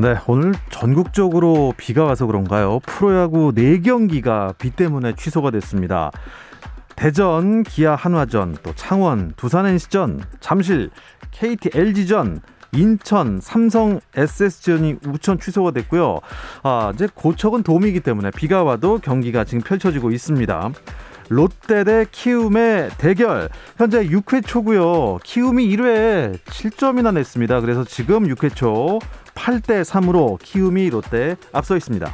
네, 오늘 전국적으로 비가 와서 그런가요? 프로야구 4경기가 비 때문에 취소가 됐습니다. 대전, 기아 한화전, 또 창원, 두산 NC전, 잠실, KT LG전, 인천, 삼성, SS전이 우천 취소가 됐고요. 아, 이제 고척은 돔이기 때문에 비가 와도 경기가 지금 펼쳐지고 있습니다. 롯데 대 키움의 대결. 현재 6회 초고요. 키움이 1회에 7점이나 냈습니다. 그래서 지금 6회 초 8대 3으로 키움이 롯데에 앞서 있습니다.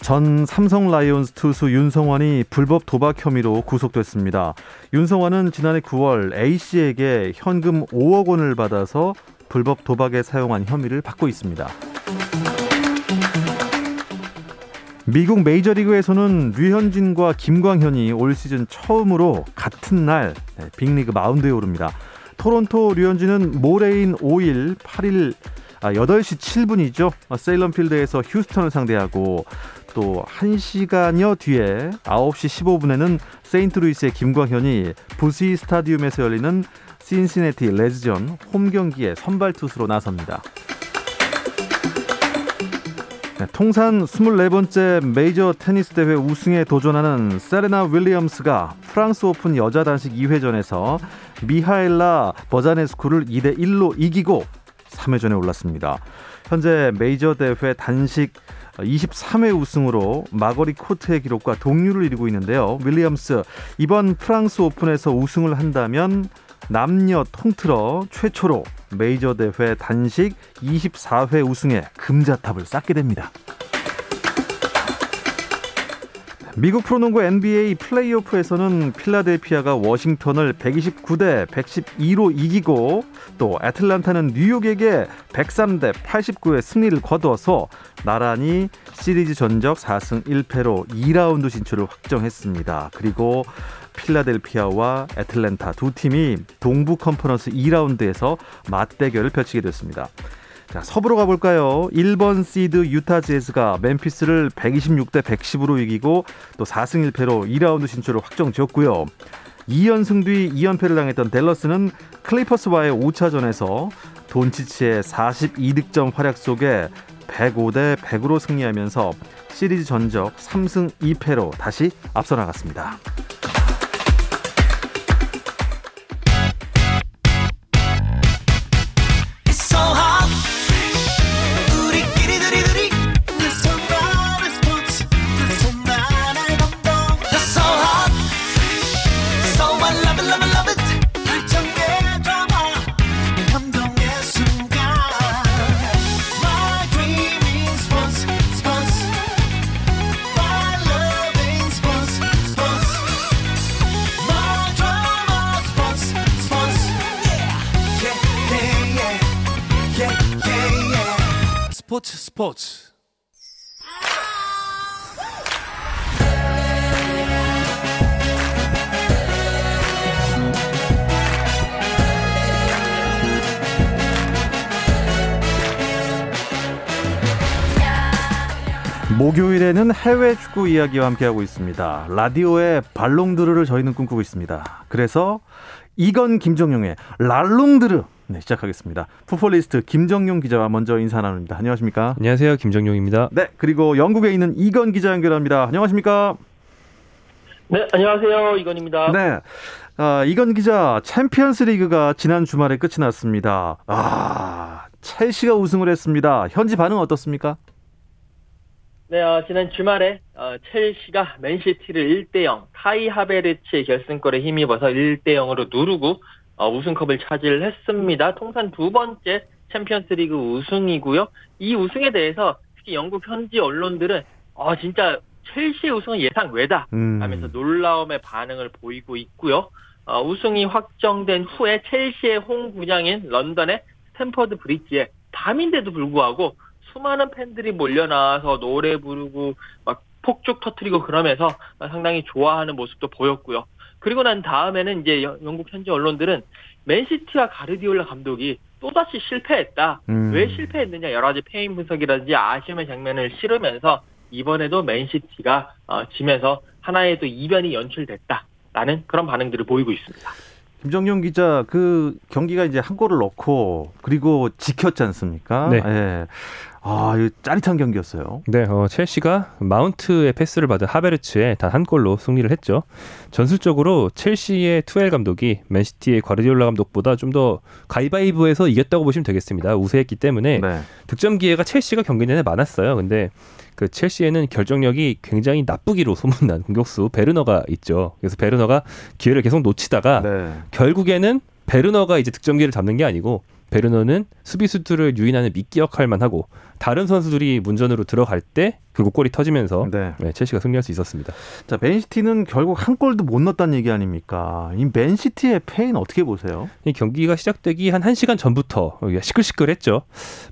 전 삼성 라이온즈 투수 윤성원이 불법 도박 혐의로 구속됐습니다. 윤성원은 지난해 9월 A씨에게 현금 5억 원을 받아서 불법 도박에 사용한 혐의를 받고 있습니다. 미국 메이저리그에서는 류현진과 김광현이 올 시즌 처음으로 같은 날 네, 빅리그 마운드에 오릅니다. 토론토 류현진은 모레인 5일, 8일, 아, 8시 7분이죠. 세일런필드에서 휴스턴을 상대하고 또 1시간여 뒤에 9시 15분에는 세인트루이스의 김광현이 부시 스타디움에서 열리는 신시내티 레즈전 홈 경기에 선발 투수로 나섭니다. 네, 통산 24번째 메이저 테니스 대회 우승에 도전하는 세레나 윌리엄스가 프랑스 오픈 여자 단식 2회전에서 미하엘라 버자네스쿠를 2대 1로 이기고 3회전에 올랐습니다. 현재 메이저 대회 단식 23회 우승으로 마거리 코트의 기록과 동률을 이루고 있는데요. 윌리엄스 이번 프랑스 오픈에서 우승을 한다면 남녀 통틀어 최초로 메이저 대회 단식 24회 우승에 금자탑을 쌓게 됩니다. 미국 프로농구 NBA 플레이오프에서는 필라델피아가 워싱턴을 129대 112로 이기고 또 애틀란타는 뉴욕에게 103대 89의 승리를 거두어서 나란히 시리즈 전적 4승 1패로 2라운드 진출을 확정했습니다. 그리고 필라델피아와 애틀랜타 두 팀이 동부 컨퍼런스 2라운드에서 맞대결을 펼치게 됐습니다. 자, 서부로 가볼까요? 1번 시드 유타 재즈가 멤피스를 126대 110으로 이기고 또 4승 1패로 2라운드 진출을 확정 지었고요. 2연승 뒤 2연패를 당했던 델러스는 클리퍼스와의 5차전에서 돈치치의 42득점 활약 속에 105대 100으로 승리하면서 시리즈 전적 3승 2패로 다시 앞서 나갔습니다. 목요일에는 해외 축구 이야기와 함께하고 있습니다. 라디오에 발롱도르를 저희는 꿈꾸고 있습니다. 그래서 이건 김정용의 랄롱도르 네, 시작하겠습니다. 풋볼리스트 김정용 기자와 먼저 인사 나눕니다. 안녕하십니까? 안녕하세요. 김정용입니다. 네, 그리고 영국에 있는 이건 기자 연결합니다. 안녕하십니까? 네, 안녕하세요. 이건입니다. 네. 아, 이건 기자, 챔피언스 리그가 지난 주말에 끝이 났습니다. 아, 첼시가 우승을 했습니다. 현지 반응 어떻습니까? 네, 어, 지난 주말에 어, 첼시가 맨시티를 1대0, 카이 하베르츠의 결승골에 힘입어서 1대0으로 누르고 어, 우승컵을 차지했습니다. 통산 두 번째 챔피언스리그 우승이고요. 이 우승에 대해서 특히 영국 현지 언론들은 어, 진짜 첼시의 우승은 예상 외다 음. 하면서 놀라움의 반응을 보이고 있고요. 어, 우승이 확정된 후에 첼시의 홈구장인 런던의 스탠퍼드 브릿지에 밤인데도 불구하고 수많은 팬들이 몰려나와서 노래 부르고 막 폭죽 터트리고 그러면서 상당히 좋아하는 모습도 보였고요. 그리고 난 다음에는 이제 여- 영국 현지 언론들은 맨시티와 과르디올라 감독이 또다시 실패했다. 음. 왜 실패했느냐 여러 가지 패인 분석이라든지 아쉬움의 장면을 실으면서 이번에도 맨시티가 어, 지면서 하나의 또 이변이 연출됐다라는 그런 반응들을 보이고 있습니다. 김정용 기자 그 경기가 이제 한 골을 넣고 그리고 지켰지 않습니까? 네. 예. 아, 이 짜릿한 경기였어요. 네, 어, 첼시가 마운트의 패스를 받은 하베르츠에 단 한 골로 승리를 했죠. 전술적으로 첼시의 투엘 감독이 맨시티의 과르디올라 감독보다 좀 더 가위바위보에서 이겼다고 보시면 되겠습니다. 우세했기 때문에 네. 득점 기회가 첼시가 경기 내내 많았어요. 근데 그 첼시에는 결정력이 굉장히 나쁘기로 소문난 공격수 베르너가 있죠. 그래서 베르너가 기회를 계속 놓치다가 네. 결국에는 베르너가 이제 득점 기회를 잡는 게 아니고 베르너는 수비수들을 유인하는 미끼 역할만 하고 다른 선수들이 문전으로 들어갈 때 결국 골이 터지면서 네. 네, 첼시가 승리할 수 있었습니다. 자, 맨시티는 결국 한 골도 못 넣었다는 얘기 아닙니까? 이 맨시티의 패인 어떻게 보세요? 이 경기가 시작되기 한 1시간 전부터 시끌시끌했죠.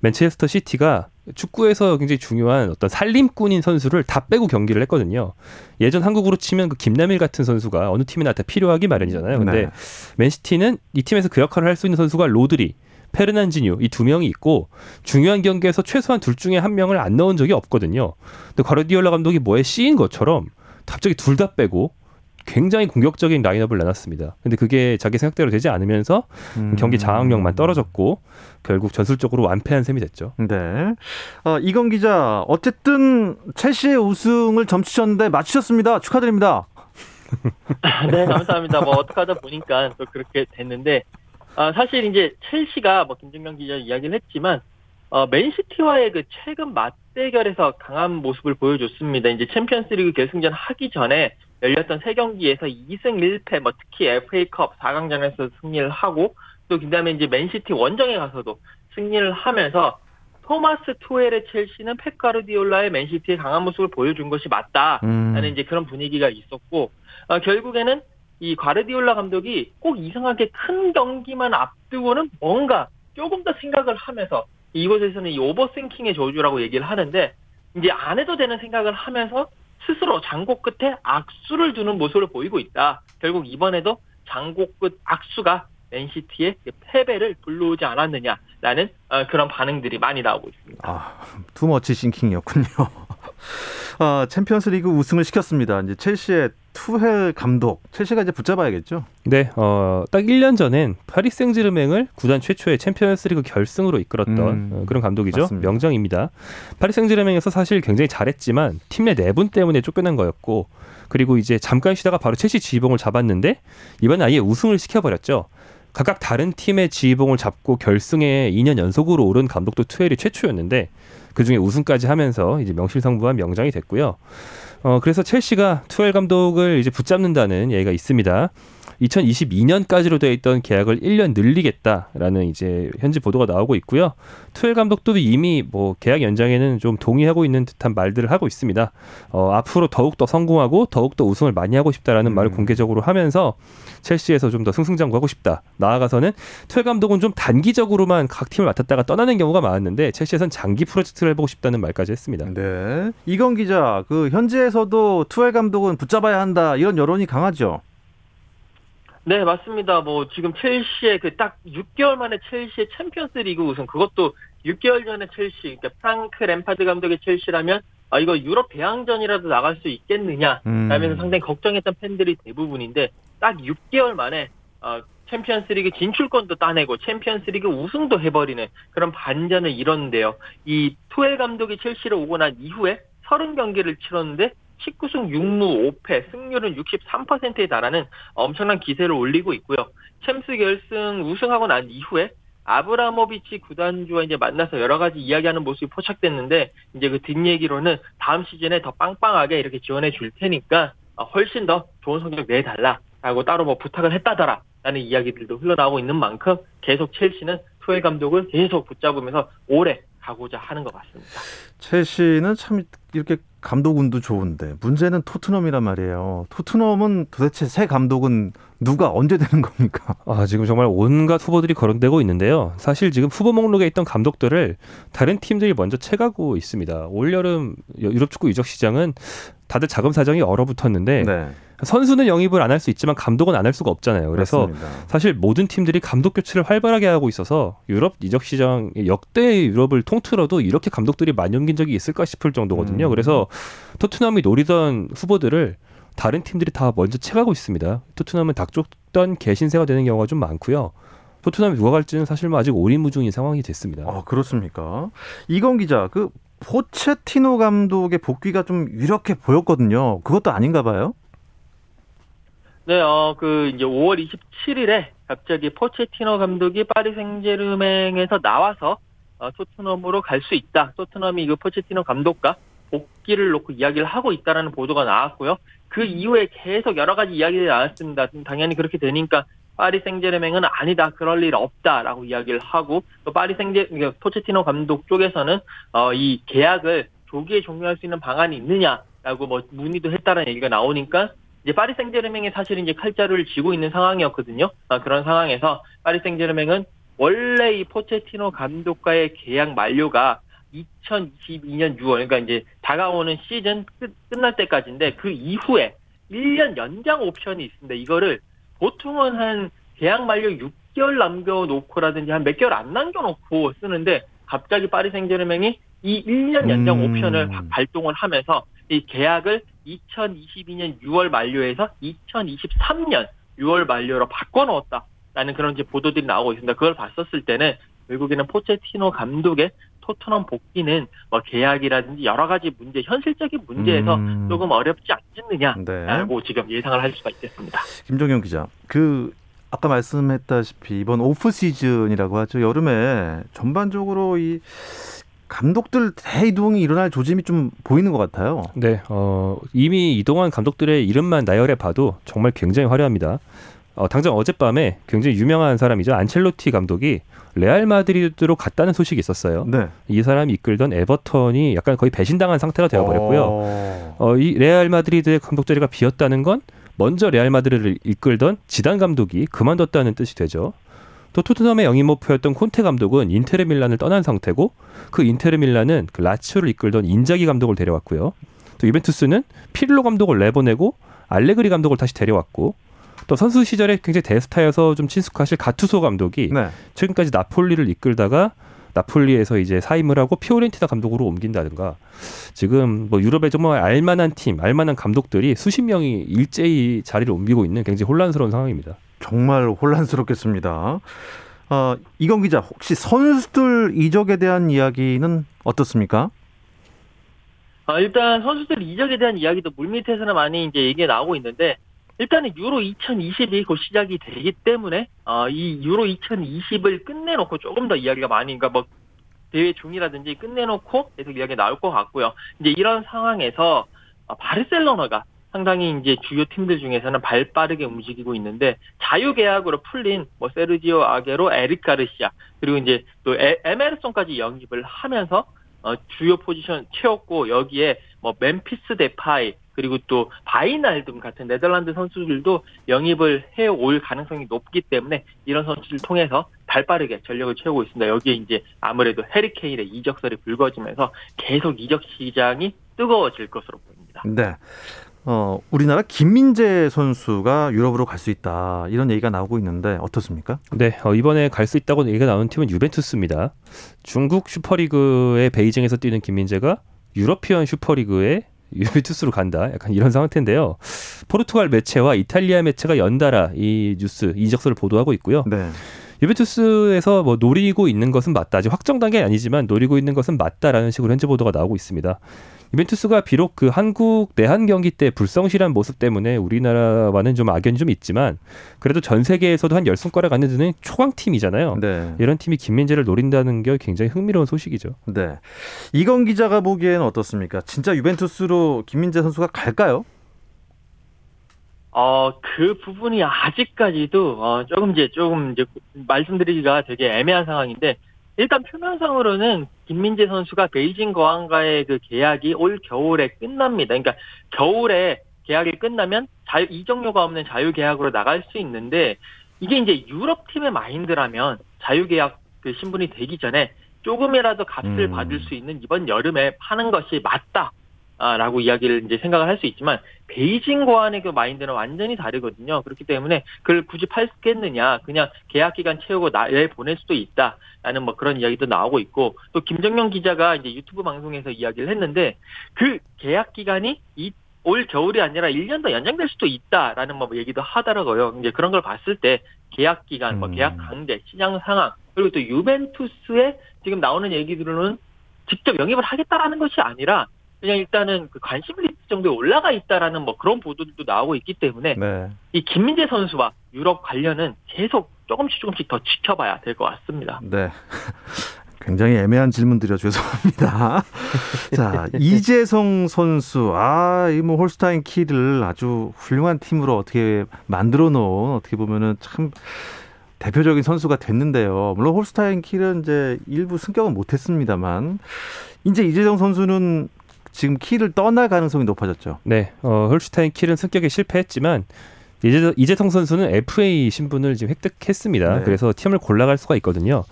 맨체스터 시티가 축구에서 굉장히 중요한 어떤 살림꾼인 선수를 다 빼고 경기를 했거든요. 예전 한국으로 치면 그 김남일 같은 선수가 어느 팀이나 다 필요하기 마련이잖아요. 근데 네. 맨시티는 이 팀에서 그 역할을 할 수 있는 선수가 로드리, 페르난지뉴 이 두 명이 있고 중요한 경기에서 최소한 둘 중에 한 명을 안 넣은 적이 없거든요. 근데 과르디올라 감독이 뭐에 씌인 것처럼 갑자기 둘 다 빼고 굉장히 공격적인 라인업을 내놨습니다. 근데 그게 자기 생각대로 되지 않으면서 음. 경기 장악력만 떨어졌고 결국 전술적으로 완패한 셈이 됐죠. 네. 어, 이건 기자, 어쨌든 첼시의 우승을 점치셨는데 맞추셨습니다. 축하드립니다. 네, 감사합니다. 뭐 어떡하다 보니까 또 그렇게 됐는데 아, 사실 이제 첼시가 뭐 김정경 기자 이야기를 했지만 어, 맨시티와의 그 최근 맞대결에서 강한 모습을 보여줬습니다. 이제 챔피언스리그 결승전 하기 전에 열렸던 세 경기에서 2승 1패, 뭐 특히 FA컵 4강전에서 승리를 하고 또 그다음에 이제 맨시티 원정에 가서도 승리를 하면서 토마스 투엘의 첼시는 펩 가르디올라의 맨시티의 강한 모습을 보여준 것이 맞다. 음. 라는 이제 그런 분위기가 있었고 어, 결국에는 이 과르디올라 감독이 꼭 이상하게 큰 경기만 앞두고는 뭔가 조금 더 생각을 하면서 이곳에서는 이 overthinking의 저주라고 얘기를 하는데 이제 안 해도 되는 생각을 하면서 스스로 장고 끝에 악수를 두는 모습을 보이고 있다. 결국 이번에도 장고 끝 악수가 맨시티의 패배를 불러오지 않았느냐라는 어, 그런 반응들이 많이 나오고 있습니다. 아, too much thinking이었군요. 아, 챔피언스리그 우승을 시켰습니다. 이제 첼시의 투헬 감독, 첼시가 이제 붙잡아야겠죠. 네, 어, 딱 1년 전엔 파리 생제르맹을 구단 최초의 챔피언스리그 결승으로 이끌었던 음, 어, 그런 감독이죠. 맞습니다. 명장입니다. 파리 생제르맹에서 사실 굉장히 잘했지만 팀 내 내분 때문에 쫓겨난 거였고 그리고 이제 잠깐 쉬다가 바로 첼시 지휘봉을 잡았는데 이번에 아예 우승을 시켜버렸죠. 각각 다른 팀의 지휘봉을 잡고 결승에 2년 연속으로 오른 감독도 투엘이 최초였는데 그 중에 우승까지 하면서 이제 명실상부한 명장이 됐고요. 어, 그래서 첼시가 투엘 감독을 이제 붙잡는다는 얘기가 있습니다. 2022년까지로 되어 있던 계약을 1년 늘리겠다라는 이제 현지 보도가 나오고 있고요. 투엘 감독도 이미 뭐 계약 연장에는 좀 동의하고 있는 듯한 말들을 하고 있습니다. 어, 앞으로 더욱 더 성공하고 더욱 더 우승을 많이 하고 싶다라는 음. 말을 공개적으로 하면서 첼시에서 좀 더 승승장구하고 싶다. 나아가서는 투엘 감독은 좀 단기적으로만 각 팀을 맡았다가 떠나는 경우가 많았는데 첼시에선 장기 프로젝트를 해보고 싶다는 말까지 했습니다. 네. 이건 기자, 그 현지에서도 투헬 감독은 붙잡아야 한다 이런 여론이 강하죠. 네, 맞습니다. 뭐 지금 첼시의 그 딱 6개월 만에 첼시의 챔피언스 리그 우승 그것도 6개월 전에 첼시 그러니까 프랑크 램파드 감독의 첼시라면 아 이거 유럽 대항전이라도 나갈 수 있겠느냐 음. 라면서 상당히 걱정했던 팬들이 대부분인데 딱 6개월 만에 어, 챔피언스리그 진출권도 따내고 챔피언스리그 우승도 해버리는 그런 반전을 이뤘는데요. 이 투엘 감독이 첼시를 오고 난 이후에 30경기를 치렀는데 19승 6무 5패, 승률은 63%에 달하는 엄청난 기세를 올리고 있고요. 챔스 결승 우승하고 난 이후에 아브라모비치 구단주와 이제 만나서 여러 가지 이야기하는 모습이 포착됐는데 이제 그 뒷얘기로는 다음 시즌에 더 빵빵하게 이렇게 지원해 줄 테니까 어, 훨씬 더 좋은 성적 내달라라고 따로 뭐 부탁을 했다더라 라는 이야기들도 흘러나오고 있는 만큼 계속 첼시는 투엘 감독을 계속 붙잡으면서 오래 가고자 하는 것 같습니다. 첼시는 참 이렇게 감독운도 좋은데 문제는 토트넘이란 말이에요. 토트넘은 도대체 새 감독은 누가 언제 되는 겁니까? 아, 지금 정말 온갖 후보들이 거론되고 있는데요. 사실 지금 후보 목록에 있던 감독들을 다른 팀들이 먼저 채가고 있습니다. 올 여름 유럽 축구 이적 시장은 다들 자금 사정이 얼어붙었는데 네. 선수는 영입을 안 할 수 있지만 감독은 안 할 수가 없잖아요. 그래서 그렇습니다. 사실 모든 팀들이 감독 교체를 활발하게 하고 있어서 유럽 이적 시장 역대 유럽을 통틀어도 이렇게 감독들이 많이 옮긴 적이 있을까 싶을 정도거든요. 음. 그래서 토트넘이 노리던 후보들을 다른 팀들이 다 먼저 채가고 있습니다. 토트넘은 닥쳤던 개신세가 되는 경우가 좀 많고요. 토트넘이 누가 갈지는 사실 뭐 아직 오리무중인 상황이 됐습니다. 아, 그렇습니까? 이건 기자, 그 포체티노 감독의 복귀가 좀 이렇게 보였거든요. 그것도 아닌가 봐요. 네, 어, 그, 이제 5월 27일에 갑자기 포체티노 감독이 파리 생제르맹에서 나와서 어, 토트넘으로 갈 수 있다. 토트넘이 그 포체티노 감독과 복귀를 놓고 이야기를 하고 있다라는 보도가 나왔고요. 그 이후에 계속 여러 가지 이야기들이 나왔습니다. 당연히 그렇게 되니까 파리 생제르맹은 아니다. 그럴 일 없다라고 이야기를 하고 또 파리 생제 그러니까 포체티노 감독 쪽에서는 어, 이 계약을 조기에 종료할 수 있는 방안이 있느냐라고 뭐 문의도 했다는 얘기가 나오니까 이제 파리 생제르맹이 사실 이제 칼자루를 쥐고 있는 상황이었거든요. 아, 그런 상황에서 파리 생제르맹은 원래 이 포체티노 감독과의 계약 만료가 2022년 6월, 그러니까 이제 다가오는 시즌 끝, 끝날 때까지인데 그 이후에 1년 연장 옵션이 있습니다. 이거를 보통은 한 계약 만료 6개월 남겨놓고라든지 한 몇 개월 안 남겨놓고 쓰는데 갑자기 파리 생제르맹이 이 1년 연장 음. 옵션을 확 발동을 하면서 이 계약을 2022년 6월 만료에서 2023년 6월 만료로 바꿔놓았다라는 그런 이제 보도들이 나오고 있습니다. 그걸 봤었을 때는 결국에는 포체티노 감독의 토트넘 복귀는 뭐 계약이라든지 여러 가지 문제, 현실적인 문제에서 음. 조금 어렵지 네. 않겠느냐라고 지금 예상을 할 수가 있겠습니다. 김종현 기자, 그 아까 말씀했다시피 이번 오프 시즌이라고 하죠. 여름에 전반적으로 이 감독들 대이동이 일어날 조짐이 좀 보이는 것 같아요. 네, 어, 이미 이동한 감독들의 이름만 나열해 봐도 정말 굉장히 화려합니다. 어, 당장 어젯밤에 굉장히 유명한 사람이죠. 안첼로티 감독이 레알 마드리드로 갔다는 소식이 있었어요. 네. 이 사람이 이끌던 에버턴이 약간 거의 배신당한 상태가 되어버렸고요. 어. 어, 이 레알 마드리드의 감독 자리가 비었다는 건 먼저 레알 마드리드를 이끌던 지단 감독이 그만뒀다는 뜻이 되죠. 또 토트넘의 영입 목표였던 콘테 감독은 인테르 밀란을 떠난 상태고 그 인테르 밀란은 그 라치오를 이끌던 인자기 감독을 데려왔고요. 또 유벤투스는 피를로 감독을 내보내고 알레그리 감독을 다시 데려왔고 또 선수 시절에 굉장히 대스타여서 좀 친숙하실 가투소 감독이 네. 최근까지 나폴리를 이끌다가 나폴리에서 이제 사임을 하고 피오렌티나 감독으로 옮긴다든가 지금 뭐 유럽에 정말 알만한 팀, 알만한 감독들이 수십 명이 일제히 자리를 옮기고 있는 굉장히 혼란스러운 상황입니다. 정말 혼란스럽겠습니다. 어, 이건 기자, 혹시 선수들 이적에 대한 이야기는 어떻습니까? 어, 일단 선수들 이적에 대한 이야기도 물밑에서는 많이 이제 얘기가 나오고 있는데 일단은 유로 2020이 곧 시작이 되기 때문에 어, 이 유로 2020을 끝내놓고 조금 더 이야기가 많이 그러니까 뭐 대회 중이라든지 끝내놓고 계속 이야기 나올 것 같고요. 이제 이런 상황에서 어, 바르셀로나가 상당히 이제 주요 팀들 중에서는 발 빠르게 움직이고 있는데 자유 계약으로 풀린 뭐 세르지오 아게로, 에릭 가르시아 그리고 이제 또 에, 에메르송까지 영입을 하면서 어, 주요 포지션 채웠고 여기에 뭐 멤피스 데파이 그리고 또 바이날둠 같은 네덜란드 선수들도 영입을 해 올 가능성이 높기 때문에 이런 선수들 통해서 발빠르게 전력을 채우고 있습니다. 여기에 이제 아무래도 해리케인의 이적설이 불거지면서 계속 이적 시장이 뜨거워질 것으로 보입니다. 네. 어, 우리나라 김민재 선수가 유럽으로 갈 수 있다. 이런 얘기가 나오고 있는데 어떻습니까? 네, 어, 이번에 갈 수 있다고 얘기가 나오는 팀은 유벤투스입니다. 중국 슈퍼리그의 베이징에서 뛰는 김민재가 유러피언 슈퍼리그의 유벤투스로 간다. 약간 이런 상태인데요. 포르투갈 매체와 이탈리아 매체가 연달아 이 뉴스 이적설을 보도하고 있고요. 네. 유벤투스에서 뭐 노리고 있는 것은 맞다. 아직 확정 단 계 아니지만 노리고 있는 것은 맞다라는 식으로 현재 보도가 나오고 있습니다. 유벤투스가 비록 그 한국 내한 경기 때 불성실한 모습 때문에 우리나라와는 좀 악연이 좀 있지만 그래도 전 세계에서도 한 열 손가락 안에 드는 초강 팀이잖아요. 네. 이런 팀이 김민재를 노린다는 게 굉장히 흥미로운 소식이죠. 네. 이건 기자가 보기에는 어떻습니까? 진짜 유벤투스로 김민재 선수가 갈까요? 어, 그 부분이 아직까지도, 어, 조금 이제, 조금 이제, 말씀드리기가 되게 애매한 상황인데, 일단 표면상으로는 김민재 선수가 베이징 거항과의 그 계약이 올 겨울에 끝납니다. 그러니까 겨울에 계약이 끝나면 자유, 이적료가 없는 자유 계약으로 나갈 수 있는데 이게 이제 유럽 팀의 마인드라면 자유 계약 그 신분이 되기 전에 조금이라도 값을 음. 받을 수 있는 이번 여름에 파는 것이 맞다. 아, 라고 이야기를 이제 생각을 할 수 있지만, 베이징 고안의 그 마인드는 완전히 다르거든요. 그렇기 때문에 그걸 굳이 팔겠느냐, 그냥 계약 기간 채우고 나에 보낼 수도 있다. 라는 뭐 그런 이야기도 나오고 있고, 또 김정영 기자가 이제 유튜브 방송에서 이야기를 했는데, 그 계약 기간이 이, 올 겨울이 아니라 1년 더 연장될 수도 있다라는 뭐 얘기도 하더라고요. 이제 그런 걸 봤을 때 계약 기간, 뭐 음. 계약 강제, 시장 상황, 그리고 또 유벤투스의 지금 나오는 얘기들은 직접 영입을 하겠다라는 것이 아니라 그냥 일단은 그 관심 리스트 정도에 올라가 있다라는 뭐 그런 보도들도 나오고 있기 때문에 네. 이 김민재 선수와 유럽 관련은 계속 조금씩 조금씩 더 지켜봐야 될 것 같습니다. 네. 굉장히 애매한 질문 드려 죄송합니다. 자, 이재성 선수. 아, 이 뭐 홀스타인 키를 아주 훌륭한 팀으로 어떻게 만들어 놓은 어떻게 보면은 참 대표적인 선수가 됐는데요. 물론 홀스타인 키는 이제 일부 승격은 못 했습니다만 이제 이재성 선수는 지금 키를 떠날 가능성이 높아졌죠. 네, 어, 홀슈타인 킬은 승격에 실패했지만 이재, 이재성 선수는 FA 신분을 지금 획득했습니다. 네. 그래서 팀을 골라갈 수가 있거든요.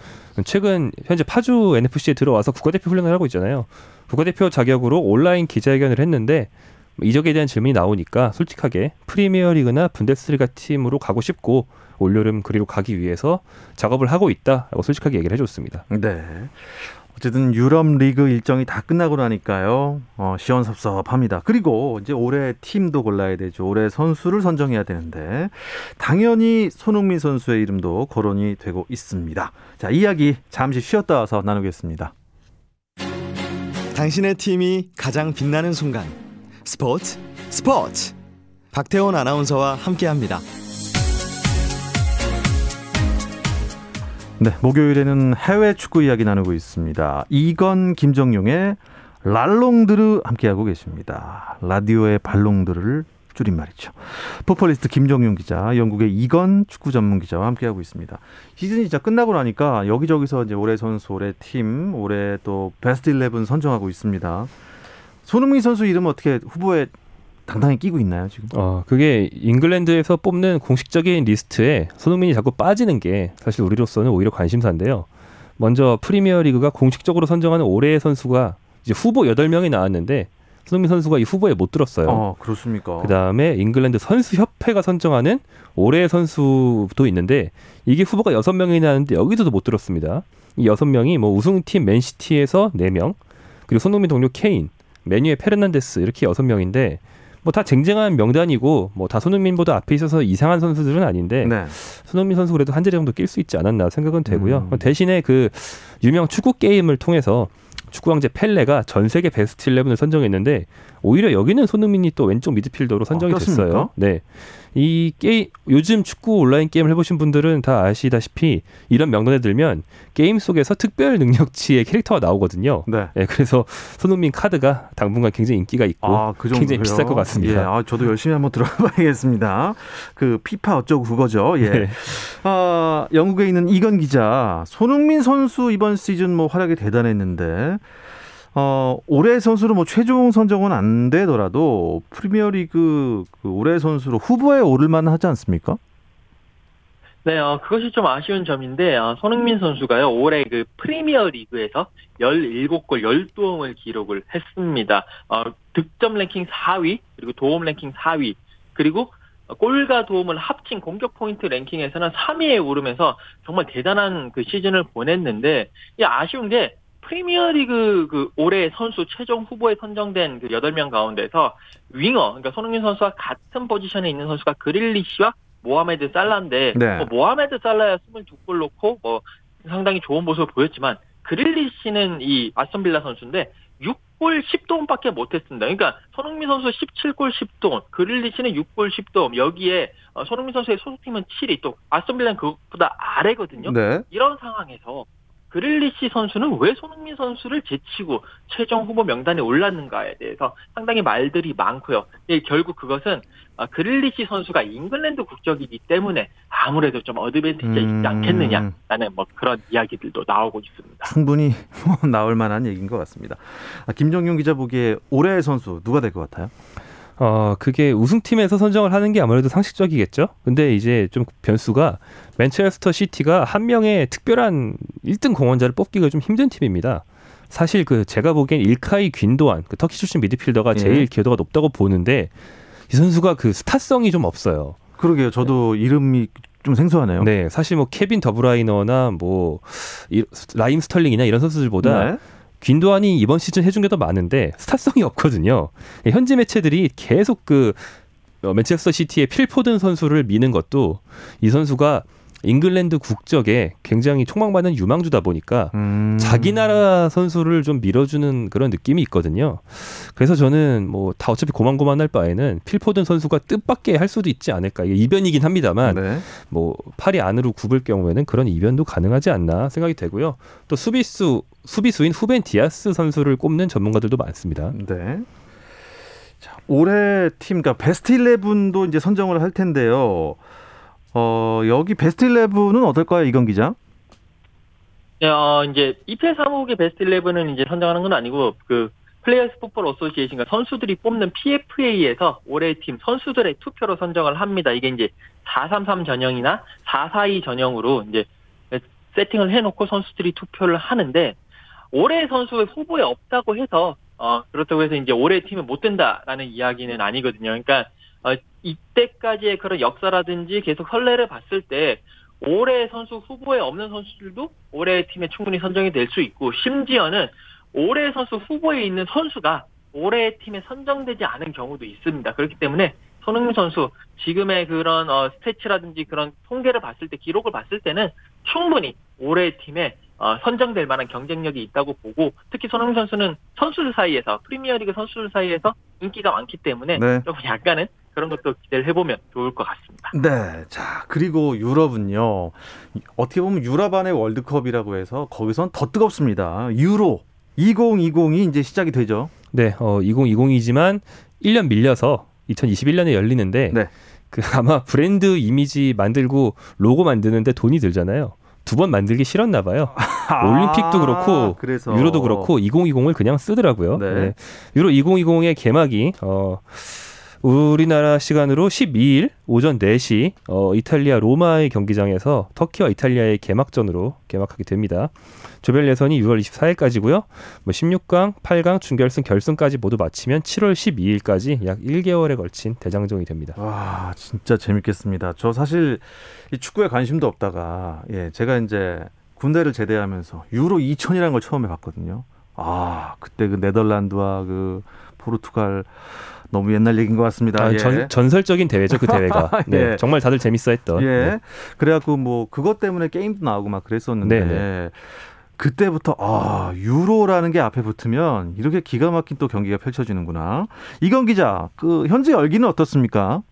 최근 현재 파주 NFC에 들어와서 국가대표 훈련을 하고 있잖아요. 국가대표 자격으로 온라인 기자회견을 했는데 이적에 대한 질문이 나오니까 솔직하게 프리미어리그나 분데스리가 팀으로 가고 싶고 올여름 그리로 가기 위해서 작업을 하고 있다라고 솔직하게 얘기를 해줬습니다. 네. 어쨌든 유럽 리그 일정이 다 끝나고 나니까요. 어, 시원섭섭합니다. 그리고 이제 올해 팀도 골라야 되죠. 올해 선수를 선정해야 되는데 당연히 손흥민 선수의 이름도 거론이 되고 있습니다. 자, 이야기 잠시 쉬었다 와서 나누겠습니다. 당신의 팀이 가장 빛나는 순간 스포츠 스포츠 박태원 아나운서와 함께합니다. 네, 목요일에는 해외 축구 이야기 나누고 있습니다. 이건 김정용의 랄롱드르 함께하고 계십니다. 라디오의 발롱드르를 줄임말이죠. 풋볼리스트 김정용 기자, 영국의 이건 축구 전문 기자와 함께하고 있습니다. 시즌이 진짜 끝나고 나니까 여기저기서 이제 올해 선수, 올해 팀, 올해 또 베스트 11 선정하고 있습니다. 손흥민 선수 이름 어떻게 후보에 당당히 끼고 있나요 지금? 어, 그게 잉글랜드에서 뽑는 공식적인 리스트에 손흥민이 자꾸 빠지는 게 사실 우리로서는 오히려 관심사인데요. 먼저 프리미어리그가 공식적으로 선정하는 올해의 선수가 이제 후보 8명이 나왔는데 손흥민 선수가 이 후보에 못 들었어요. 어, 그렇습니까? 그다음에 잉글랜드 선수 협회가 선정하는 올해의 선수도 있는데 이게 후보가 6명이 나왔는데 여기서도 못 들었습니다. 이 6명이 뭐 우승팀 맨시티에서 4명, 그리고 손흥민 동료 케인, 메뉴의 페르난데스 이렇게 6명인데 뭐 다 쟁쟁한 명단이고 뭐 다 손흥민보다 앞에 있어서 이상한 선수들은 아닌데 네. 손흥민 선수 그래도 한 자리 정도 낄 수 있지 않았나 생각은 되고요. 음. 대신에 그 유명 축구 게임을 통해서 축구 황제 펠레가 전 세계 베스트 11을 선정했는데 오히려 여기는 손흥민이 또 왼쪽 미드필더로 선정이 아? 됐어요. 네. 이 게임 요즘 축구 온라인 게임을 해보신 분들은 다 아시다시피 이런 명단에 들면 게임 속에서 특별 능력치의 캐릭터가 나오거든요. 네. 네, 그래서 손흥민 카드가 당분간 굉장히 인기가 있고 아, 그? 굉장히 비쌀 것 같습니다. 예, 아, 저도 열심히 한번 들어봐야겠습니다. 그 피파 어쩌고 그거죠. 예. 네. 아, 영국에 있는 이건 기자, 손흥민 선수 이번 시즌 뭐 활약이 대단했는데, 어, 올해 선수로 뭐 최종 선정은 안 되더라도 프리미어리그 그 올해 선수로 후보에 오를 만 하지 않습니까? 네, 어, 그것이 좀 아쉬운 점인데, 어, 손흥민 선수가요, 올해 그 프리미어 리그에서 17골 12도움을 기록을 했습니다. 어, 득점 랭킹 4위, 그리고 도움 랭킹 4위, 그리고 골과 도움을 합친 공격 포인트 랭킹에서는 3위에 오르면서 정말 대단한 그 시즌을 보냈는데, 이 아쉬운 게, 프리미어리그 그 올해 선수 최종 후보에 선정된 그 8명 가운데서 윙어, 그러니까 손흥민 선수와 같은 포지션에 있는 선수가 그릴리시와 모하메드 살라인데 네. 뭐 모하메드 살라야 22골 넣고 뭐 상당히 좋은 모습을 보였지만 그릴리시는 이 아스톤 빌라 선수인데 6골 10도움밖에 못했습니다. 그러니까 손흥민 선수 17골 10도움, 그릴리시는 6골 10도움. 여기에 어, 손흥민 선수의 소속팀은 7위, 또 아스톤 빌라는 그것보다 아래거든요. 네. 이런 상황에서 그릴리시 선수는 왜 손흥민 선수를 제치고 최종 후보 명단에 올랐는가에 대해서 상당히 말들이 많고요. 예, 결국 그것은 아, 그릴리시 선수가 잉글랜드 국적이기 때문에 아무래도 좀 어드밴티지가 음. 있지 않겠느냐라는 뭐 그런 이야기들도 나오고 있습니다. 충분히 뭐 나올 만한 얘기인 것 같습니다. 아, 김정용 기자 보기에 올해의 선수 누가 될 것 같아요? 어, 그게 우승팀에서 선정을 하는 게 아무래도 상식적이겠죠. 근데 이제 좀 변수가 맨체스터 시티가 한 명의 특별한 1등 공헌자를 뽑기가 좀 힘든 팀입니다. 사실 그 제가 보기엔 일카이 귄도안 그 터키 출신 미드필더가 예. 제일 기여도가 높다고 보는데 이 선수가 그 스타성이 좀 없어요. 그러게요. 저도 이름이 좀 생소하네요. 네, 사실 뭐 케빈 더브라이너나 뭐 이- 라힘 스털링이나 이런 선수들보다 네. 귄도안이 이번 시즌 해준 게 더 많은데 스타성이 없거든요. 현지 매체들이 계속 그 어, 맨체스터 시티의 필 포든 선수를 미는 것도 이 선수가 잉글랜드 국적에 굉장히 촉망받는 유망주다 보니까 음. 자기 나라 선수를 좀 밀어주는 그런 느낌이 있거든요. 그래서 저는 뭐 다 어차피 고만고만할 바에는 필 포든 선수가 뜻밖에 할 수도 있지 않을까. 이게 이변이긴 합니다만 네. 뭐 팔이 안으로 굽을 경우에는 그런 이변도 가능하지 않나 생각이 되고요. 또 수비수 수비수인 후벤 디아스 선수를 꼽는 전문가들도 많습니다. 네. 자, 올해 팀, 그러니까 베스트 11도 이제 선정을 할 텐데요. 어, 여기 베스트 11은 어떨까요, 이건 기자? 네, 어, 이제 EPL 사무국의 베스트 11은 이제 선정하는 건 아니고 그 Players Football Association과 선수들이 뽑는 PFA에서 올해 팀 선수들의 투표로 선정을 합니다. 이게 이제 433 전형이나 442 전형으로 이제 세팅을 해놓고 선수들이 투표를 하는데 올해 선수의 후보에 없다고 해서 어 그렇다고 해서 이제 올해 팀에 못 든다라는 이야기는 아니거든요. 그러니까 어, 이때까지의 그런 역사라든지 계속 선례를 봤을 때 올해 선수 후보에 없는 선수들도 올해 팀에 충분히 선정이 될 수 있고 심지어는 올해 선수 후보에 있는 선수가 올해 팀에 선정되지 않은 경우도 있습니다. 그렇기 때문에 손흥민 선수 지금의 그런 어, 스태치라든지 그런 통계를 봤을 때 기록을 봤을 때는 충분히 올해 팀에 어, 선정될 만한 경쟁력이 있다고 보고 특히 손흥민 선수는 선수들 사이에서 프리미어리그 선수들 사이에서 인기가 많기 때문에 네. 조금 약간은 그런 것도 기대를 해보면 좋을 것 같습니다. 네. 자, 그리고 유럽은요. 어떻게 보면 유럽 안의 월드컵이라고 해서 거기선 더 뜨겁습니다. 유로 2020이 이제 시작이 되죠. 네, 어, 2020이지만 1년 밀려서 2021년에 열리는데 네. 그 아마 브랜드 이미지 만들고 로고 만드는데 돈이 들잖아요. 두 번 만들기 싫었나 봐요. 올림픽도 그렇고 아, 그래서 유로도 그렇고 2020을 그냥 쓰더라고요. 네. 네. 유로 2020의 개막이 어 우리나라 시간으로 12일 오전 4시 어 이탈리아 로마의 경기장에서 터키와 이탈리아의 개막전으로 개막하게 됩니다. 조별 예선이 6월 24일까지고요. 뭐 16강, 8강, 준결승, 결승까지 모두 마치면 7월 12일까지 약 1개월에 걸친 대장정이 됩니다. 와, 진짜 재밌겠습니다. 저 사실 이 축구에 관심도 없다가 예, 제가 이제 군대를 제대하면서 유로 2000이라는 걸 처음에 봤거든요. 아, 그때 그 네덜란드와 그 포르투갈 너무 옛날 얘기인 것 같습니다. 아, 예. 전, 전설적인 대회죠 그 대회가. 네, 예. 정말 다들 재밌어했던. 예. 네. 그래갖고 뭐 그것 때문에 게임도 나오고 막 그랬었는데 네, 그때부터 아 유로라는 게 앞에 붙으면 이렇게 기가 막힌 또 경기가 펼쳐지는구나. 이건 기자, 그 현재 열기는 어떻습니까?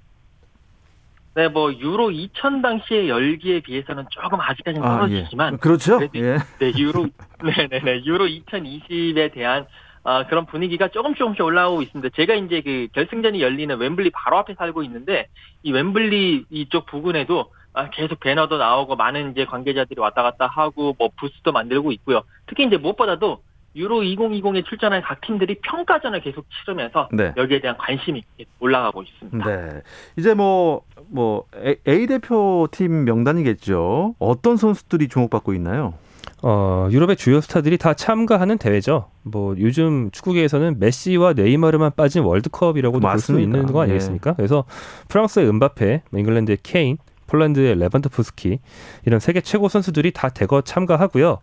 네, 뭐 유로 2000 당시의 열기에 비해서는 조금 아직까지는 떨어지지만 예. 그렇죠. 그래도 예. 네, 유로 네 네 네 유로 2020에 대한 아, 그런 분위기가 조금 조금씩 올라오고 있습니다. 제가 이제 그 결승전이 열리는 웸블리 바로 앞에 살고 있는데 이 웸블리 이쪽 부근에도 아, 계속 배너도 나오고 많은 이제 관계자들이 왔다 갔다 하고 뭐 부스도 만들고 있고요. 특히 이제 무엇보다도 유로 2020에 출전한 각 팀들이 평가전을 계속 치르면서 네. 여기에 대한 관심이 올라가고 있습니다. 네. 이제 뭐, 뭐, A, A 대표팀 명단이겠죠. 어떤 선수들이 주목받고 있나요? 어, 유럽의 주요 스타들이 다 참가하는 대회죠. 뭐 요즘 축구계에서는 메시와 네이마르만 빠진 월드컵이라고도 볼 수. 있는 거 아니겠습니까? 그래서 프랑스의 음바페, 뭐 잉글랜드의 케인, 폴란드의 레반도프스키 이런 세계 최고 선수들이 다 대거 참가하고요.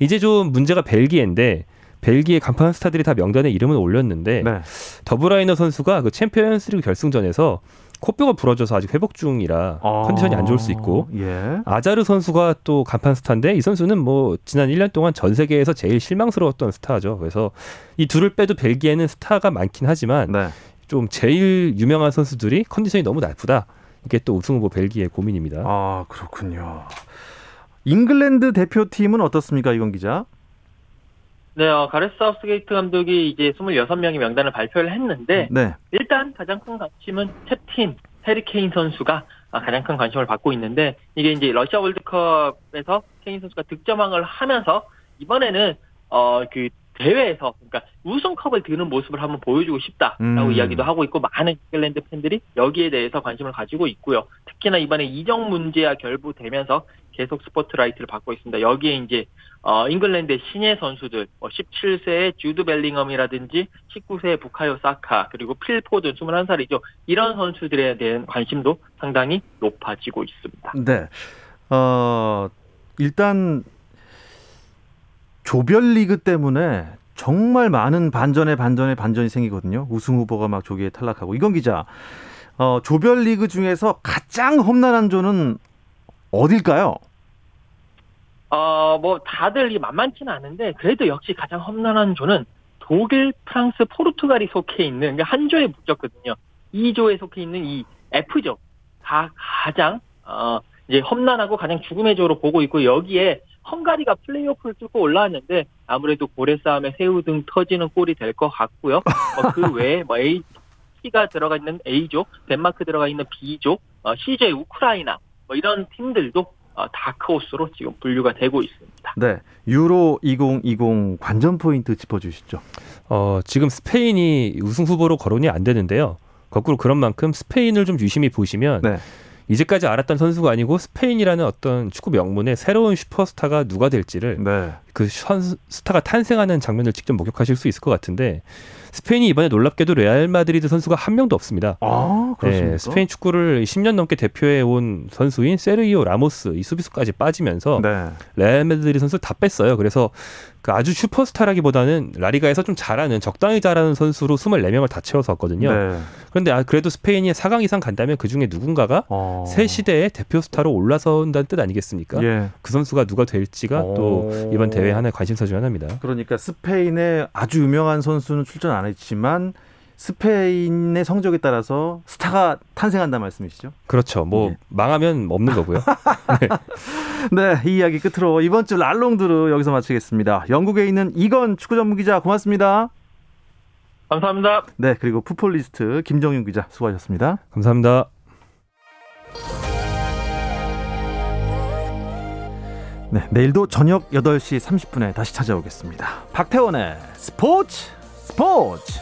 이제 좀 문제가 벨기에인데 벨기에 간판 스타들이 다 명단에 이름을 올렸는데 네. 더브라이너 선수가 그 챔피언스리그 결승전에서 코뼈가 부러져서 아직 회복 중이라 컨디션이 안 좋을 수 있고 예. 아자르 선수가 또 간판 스타인데 이 선수는 뭐 지난 1년 동안 전 세계에서 제일 실망스러웠던 스타죠. 그래서 이 둘을 빼도 벨기에는 스타가 많긴 하지만 네. 좀 제일 유명한 선수들이 컨디션이 너무 나쁘다. 이게 또 우승 후보 벨기에 고민입니다. 아, 그렇군요. 잉글랜드 대표팀은 어떻습니까, 이건 기자? 네, 어, 가레스 사우스게이트 감독이 이제 26명의 명단을 발표를 했는데 네. 일단 가장 큰 관심은 캡틴 해리 케인 선수가 아, 가장 큰 관심을 받고 있는데 이게 이제 러시아 월드컵에서 케인 선수가 득점왕을 하면서 이번에는 어 그 대회에서 그러니까 우승컵을 드는 모습을 한번 보여주고 싶다라고 음. 이야기도 하고 있고 많은 잉글랜드 팬들이 여기에 대해서 관심을 가지고 있고요. 특히나 이번에 이적 문제와 결부되면서 계속 스포트라이트를 받고 있습니다. 여기에 이제 어, 잉글랜드의 신예 선수들, 뭐 17세의 주드 벨링엄이라든지 19세의 부카요 사카, 그리고 필 포든 21살이죠. 이런 선수들에 대한 관심도 상당히 높아지고 있습니다. 네. 어, 일단 조별리그 때문에 정말 많은 반전에 반전에 반전이 생기거든요. 우승 후보가 막 조기에 탈락하고. 이건 기자. 어, 조별리그 중에서 가장 험난한 조는 어딜까요? 어, 뭐 다들 이 만만치는 않은데 그래도 역시 가장 험난한 조는 독일, 프랑스, 포르투갈이 속해 있는 그러니까 한 조에 묶였거든요. 이 조에 속해 있는 이 F조 가 가장 어 이제 험난하고 가장 죽음의 조로 보고 있고 여기에 헝가리가 플레이오프를 뚫고 올라왔는데 아무래도 고래 싸움에 새우 등 터지는 꼴이 될 것 같고요. 어, 그 외에 뭐 A C가 들어가 있는 A조, 덴마크 들어가 있는 B조, 어, C조의 우크라이나 뭐 이런 팀들도 어, 다크호스로 지금 분류가 되고 있습니다. 네. 유로 2020 관전 포인트 짚어주시죠. 어, 지금 스페인이 우승 후보로 거론이 안 되는데요. 거꾸로 그런 만큼 스페인을 좀 유심히 보시면 네. 이제까지 알았던 선수가 아니고 스페인이라는 어떤 축구 명문의 새로운 슈퍼스타가 누가 될지를 네. 그 선- 스타가 탄생하는 장면을 직접 목격하실 수 있을 것 같은데 스페인이 이번에 놀랍게도 레알 마드리드 선수가 한 명도 없습니다. 아, 그렇습니까? 네, 스페인 축구를 10년 넘게 대표해 온 선수인 세르히오 라모스 이 수비수까지 빠지면서 네. 레알 마드리드 선수를 다 뺐어요. 그래서 그 아주 슈퍼스타라기보다는 라리가에서 좀 잘하는 적당히 잘하는 선수로 24명을 다 채워서 왔거든요. 네. 그런데 아, 그래도 스페인이 4강 이상 간다면 그 중에 누군가가 어. 새 시대의 대표 스타로 올라선다는 뜻 아니겠습니까? 예. 그 선수가 누가 될지가 또 오. 이번 대회 하나의 관심사 중 하나입니다. 그러니까 스페인의 아주 유명한 선수는 출전 안 했지만 스페인의 성적에 따라서 스타가 탄생한다 말씀이시죠? 그렇죠. 뭐 예. 망하면 없는 거고요. 네, 이 이야기 끝으로 이번 주 랄롱드르 여기서 마치겠습니다. 영국에 있는 이건 축구 전문 기자 고맙습니다. 감사합니다. 네, 그리고 풋볼리스트 김정윤 기자 수고하셨습니다. 감사합니다. 네, 내일도 저녁 8시 30분에 다시 찾아오겠습니다. 박태원의 스포츠 스포츠